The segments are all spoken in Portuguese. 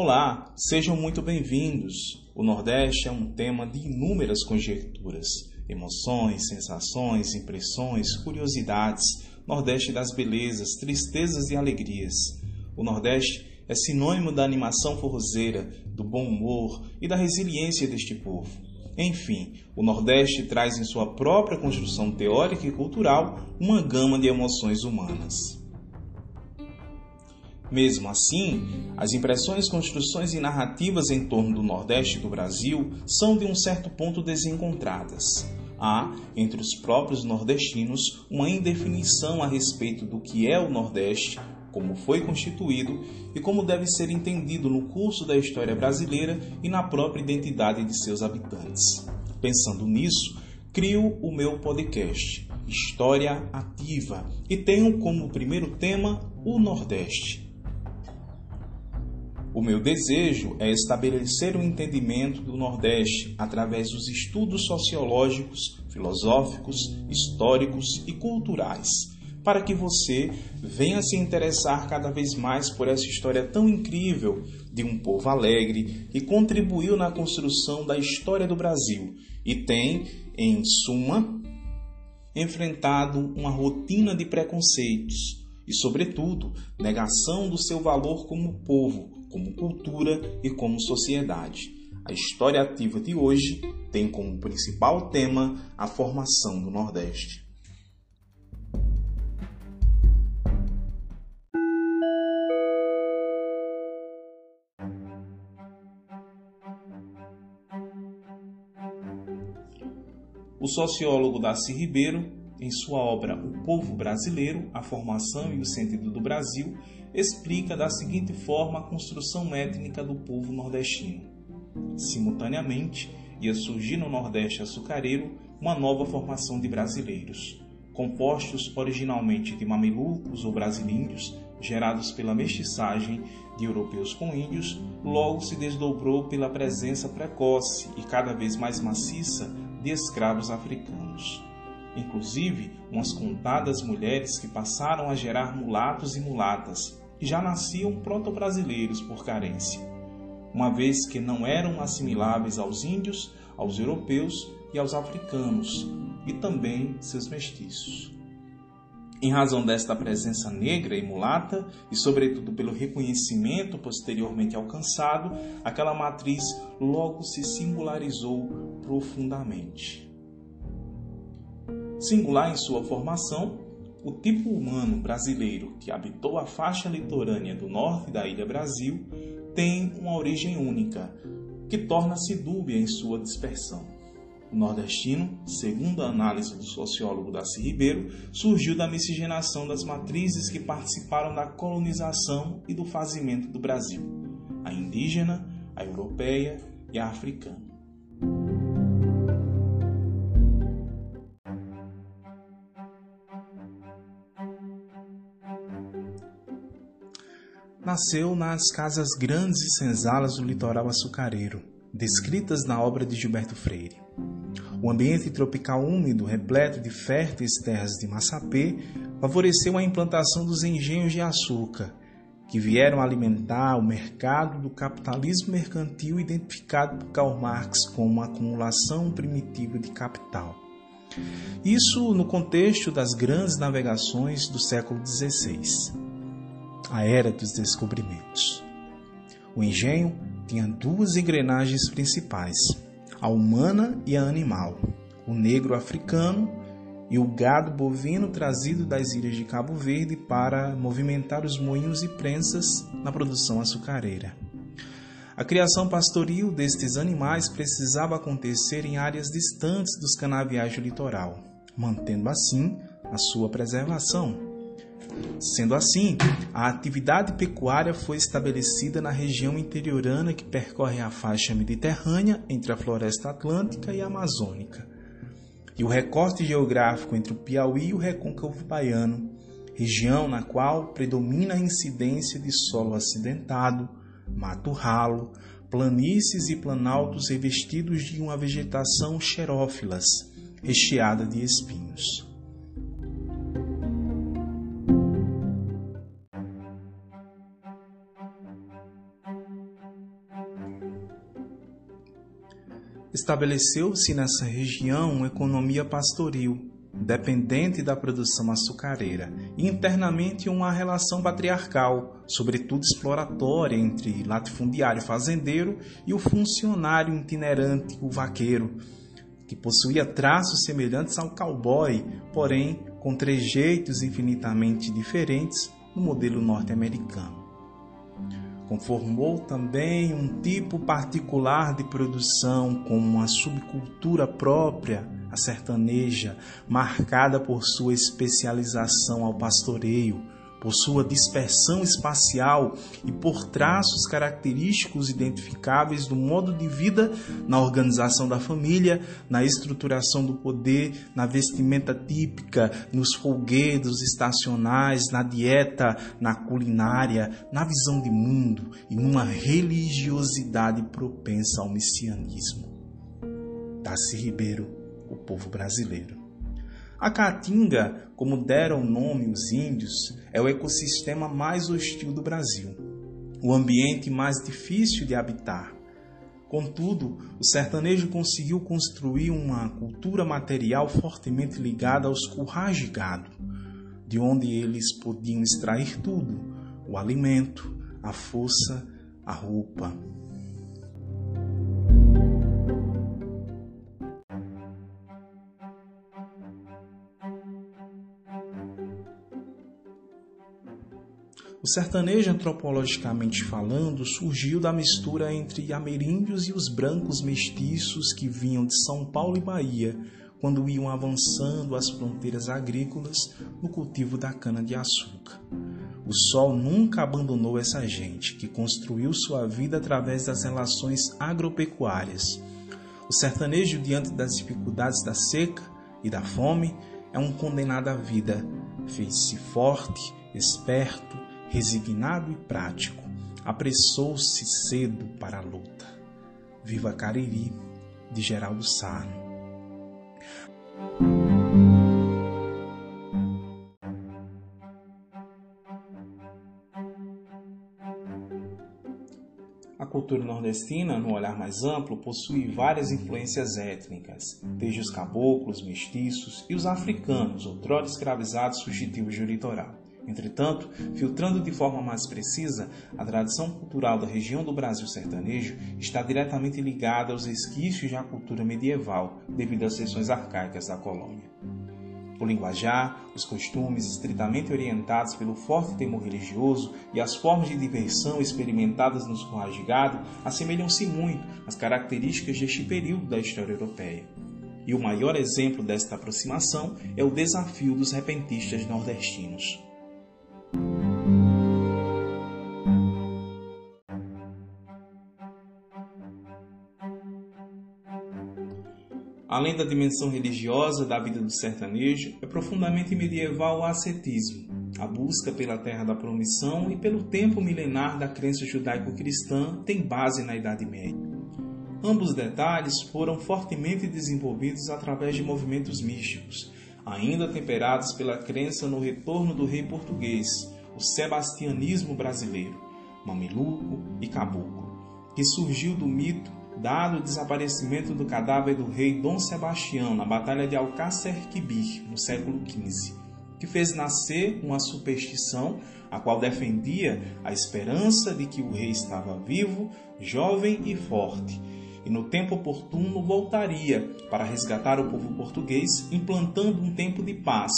Olá, sejam muito bem-vindos. O Nordeste é um tema de inúmeras conjecturas, emoções, sensações, impressões, curiosidades. Nordeste das belezas, tristezas e alegrias. O Nordeste é sinônimo da animação forrozeira, do bom humor e da resiliência deste povo. Enfim, o Nordeste traz em sua própria construção teórica e cultural uma gama de emoções humanas. Mesmo assim, as impressões, construções e narrativas em torno do Nordeste do Brasil são de um certo ponto desencontradas. Há, entre os próprios nordestinos, uma indefinição a respeito do que é o Nordeste, como foi constituído e como deve ser entendido no curso da história brasileira e na própria identidade de seus habitantes. Pensando nisso, crio o meu podcast, História Ativa, e tenho como primeiro tema o Nordeste. O meu desejo é estabelecer um entendimento do Nordeste através dos estudos sociológicos, filosóficos, históricos e culturais, para que você venha se interessar cada vez mais por essa história tão incrível de um povo alegre que contribuiu na construção da história do Brasil e tem, em suma, enfrentado uma rotina de preconceitos e, sobretudo, negação do seu valor como povo como cultura e como sociedade. A história ativa de hoje tem como principal tema a formação do Nordeste. O sociólogo Darcy Ribeiro, em sua obra O Povo Brasileiro, a Formação e o Sentido do Brasil, explica da seguinte forma a construção étnica do povo nordestino. Simultaneamente, ia surgir no Nordeste açucareiro uma nova formação de brasileiros, compostos originalmente de mamelucos ou brasilíndios, gerados pela mestiçagem de europeus com índios, logo se desdobrou pela presença precoce e cada vez mais maciça de escravos africanos. Inclusive, umas contadas mulheres que passaram a gerar mulatos e mulatas, que já nasciam proto-brasileiros por carência, uma vez que não eram assimiláveis aos índios, aos europeus e aos africanos, e também seus mestiços. Em razão desta presença negra e mulata, e sobretudo pelo reconhecimento posteriormente alcançado, aquela matriz logo se singularizou profundamente. Singular em sua formação, o tipo humano brasileiro que habitou a faixa litorânea do norte da Ilha Brasil tem uma origem única, que torna-se dúbia em sua dispersão. O nordestino, segundo a análise do sociólogo Darcy Ribeiro, surgiu da miscigenação das matrizes que participaram da colonização e do fazimento do Brasil: a indígena, a europeia e a africana. Nasceu nas casas grandes e senzalas do litoral açucareiro, descritas na obra de Gilberto Freire. O ambiente tropical úmido, repleto de férteis terras de massapê, favoreceu a implantação dos engenhos de açúcar, que vieram alimentar o mercado do capitalismo mercantil identificado por Karl Marx como uma acumulação primitiva de capital. Isso no contexto das grandes navegações do século XVI a era dos descobrimentos. O engenho tinha duas engrenagens principais, a humana e a animal, o negro africano e o gado bovino trazido das ilhas de Cabo Verde para movimentar os moinhos e prensas na produção açucareira. A criação pastoril destes animais precisava acontecer em áreas distantes dos canaviais do litoral, mantendo assim a sua preservação. Sendo assim, a atividade pecuária foi estabelecida na região interiorana que percorre a faixa mediterrânea entre a floresta atlântica e amazônica, e o recorte geográfico entre o Piauí e o recôncavo baiano, região na qual predomina a incidência de solo acidentado, mato ralo, planícies e planaltos revestidos de uma vegetação xerófilas, recheada de espinhos. Estabeleceu-se nessa região uma economia pastoril, dependente da produção açucareira, e internamente uma relação patriarcal, sobretudo exploratória, entre latifundiário fazendeiro e o funcionário itinerante, o vaqueiro, que possuía traços semelhantes ao cowboy, porém com trejeitos infinitamente diferentes no modelo norte-americano. Conformou também um tipo particular de produção com uma subcultura própria, a sertaneja, marcada por sua especialização ao pastoreio, por sua dispersão espacial e por traços característicos identificáveis do modo de vida na organização da família, na estruturação do poder, na vestimenta típica, nos folguedos estacionais, na dieta, na culinária, na visão de mundo e numa religiosidade propensa ao messianismo. Darcy Ribeiro, o povo brasileiro. A caatinga, como deram nome os índios, é o ecossistema mais hostil do Brasil, o ambiente mais difícil de habitar. Contudo, o sertanejo conseguiu construir uma cultura material fortemente ligada aos currais de gado, de onde eles podiam extrair tudo: o alimento, a força, a roupa. O sertanejo, antropologicamente falando, surgiu da mistura entre ameríndios e os brancos mestiços que vinham de São Paulo e Bahia, quando iam avançando as fronteiras agrícolas no cultivo da cana-de-açúcar. O sol nunca abandonou essa gente, que construiu sua vida através das relações agropecuárias. O sertanejo, diante das dificuldades da seca e da fome, é um condenado à vida. Fez-se forte, esperto, resignado e prático, apressou-se cedo para a luta. Viva Cariri, de Geraldo Sarno. A cultura nordestina, no olhar mais amplo, possui várias influências étnicas, desde os caboclos, mestiços e os africanos, outrora escravizados fugitivos do litoral. Entretanto, filtrando de forma mais precisa, a tradição cultural da região do Brasil sertanejo está diretamente ligada aos esquícios da cultura medieval, devido às seções arcaicas da colônia. O linguajar, os costumes estritamente orientados pelo forte temor religioso e as formas de diversão experimentadas nos currais de gado assemelham-se muito às características deste período da história europeia. E o maior exemplo desta aproximação é o desafio dos repentistas nordestinos. Além da dimensão religiosa da vida do sertanejo, é profundamente medieval o ascetismo, a busca pela terra da promissão e pelo tempo milenar da crença judaico-cristã tem base na Idade Média. Ambos detalhes foram fortemente desenvolvidos através de movimentos místicos, ainda temperados pela crença no retorno do rei português, o sebastianismo brasileiro, mameluco e caboclo, que surgiu do mito dado o desaparecimento do cadáver do rei Dom Sebastião na Batalha de Alcácer Quibir, no século XV, que fez nascer uma superstição a qual defendia a esperança de que o rei estava vivo, jovem e forte, e no tempo oportuno voltaria para resgatar o povo português, implantando um tempo de paz,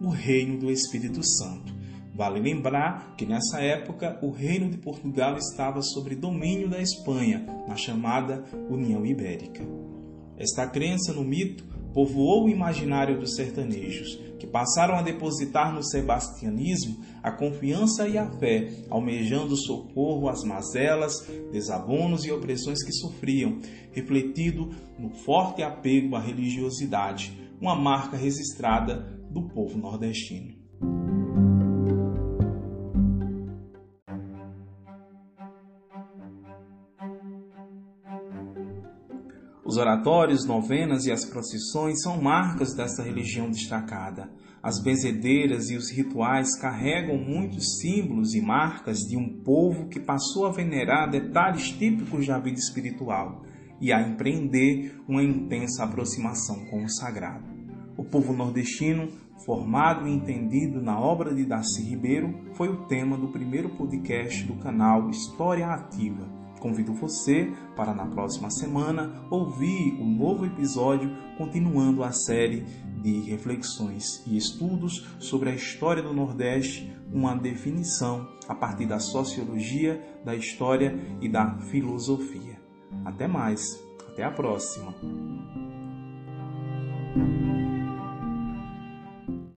o reino do Espírito Santo. Vale lembrar que nessa época o reino de Portugal estava sob domínio da Espanha, na chamada União Ibérica. Esta crença no mito povoou o imaginário dos sertanejos, que passaram a depositar no sebastianismo a confiança e a fé, almejando socorro às mazelas, desabonos e opressões que sofriam, refletido no forte apego à religiosidade, uma marca registrada do povo nordestino. Oratórios, novenas e as procissões são marcas dessa religião destacada. As benzedeiras e os rituais carregam muitos símbolos e marcas de um povo que passou a venerar detalhes típicos da vida espiritual, e a empreender uma intensa aproximação com o sagrado. O povo nordestino, formado e entendido na obra de Darcy Ribeiro, foi o tema do primeiro podcast do canal História Ativa. Convido você para na próxima semana ouvir um novo episódio continuando a série de reflexões e estudos sobre a história do Nordeste, uma definição a partir da sociologia, da história e da filosofia. Até mais, até a próxima.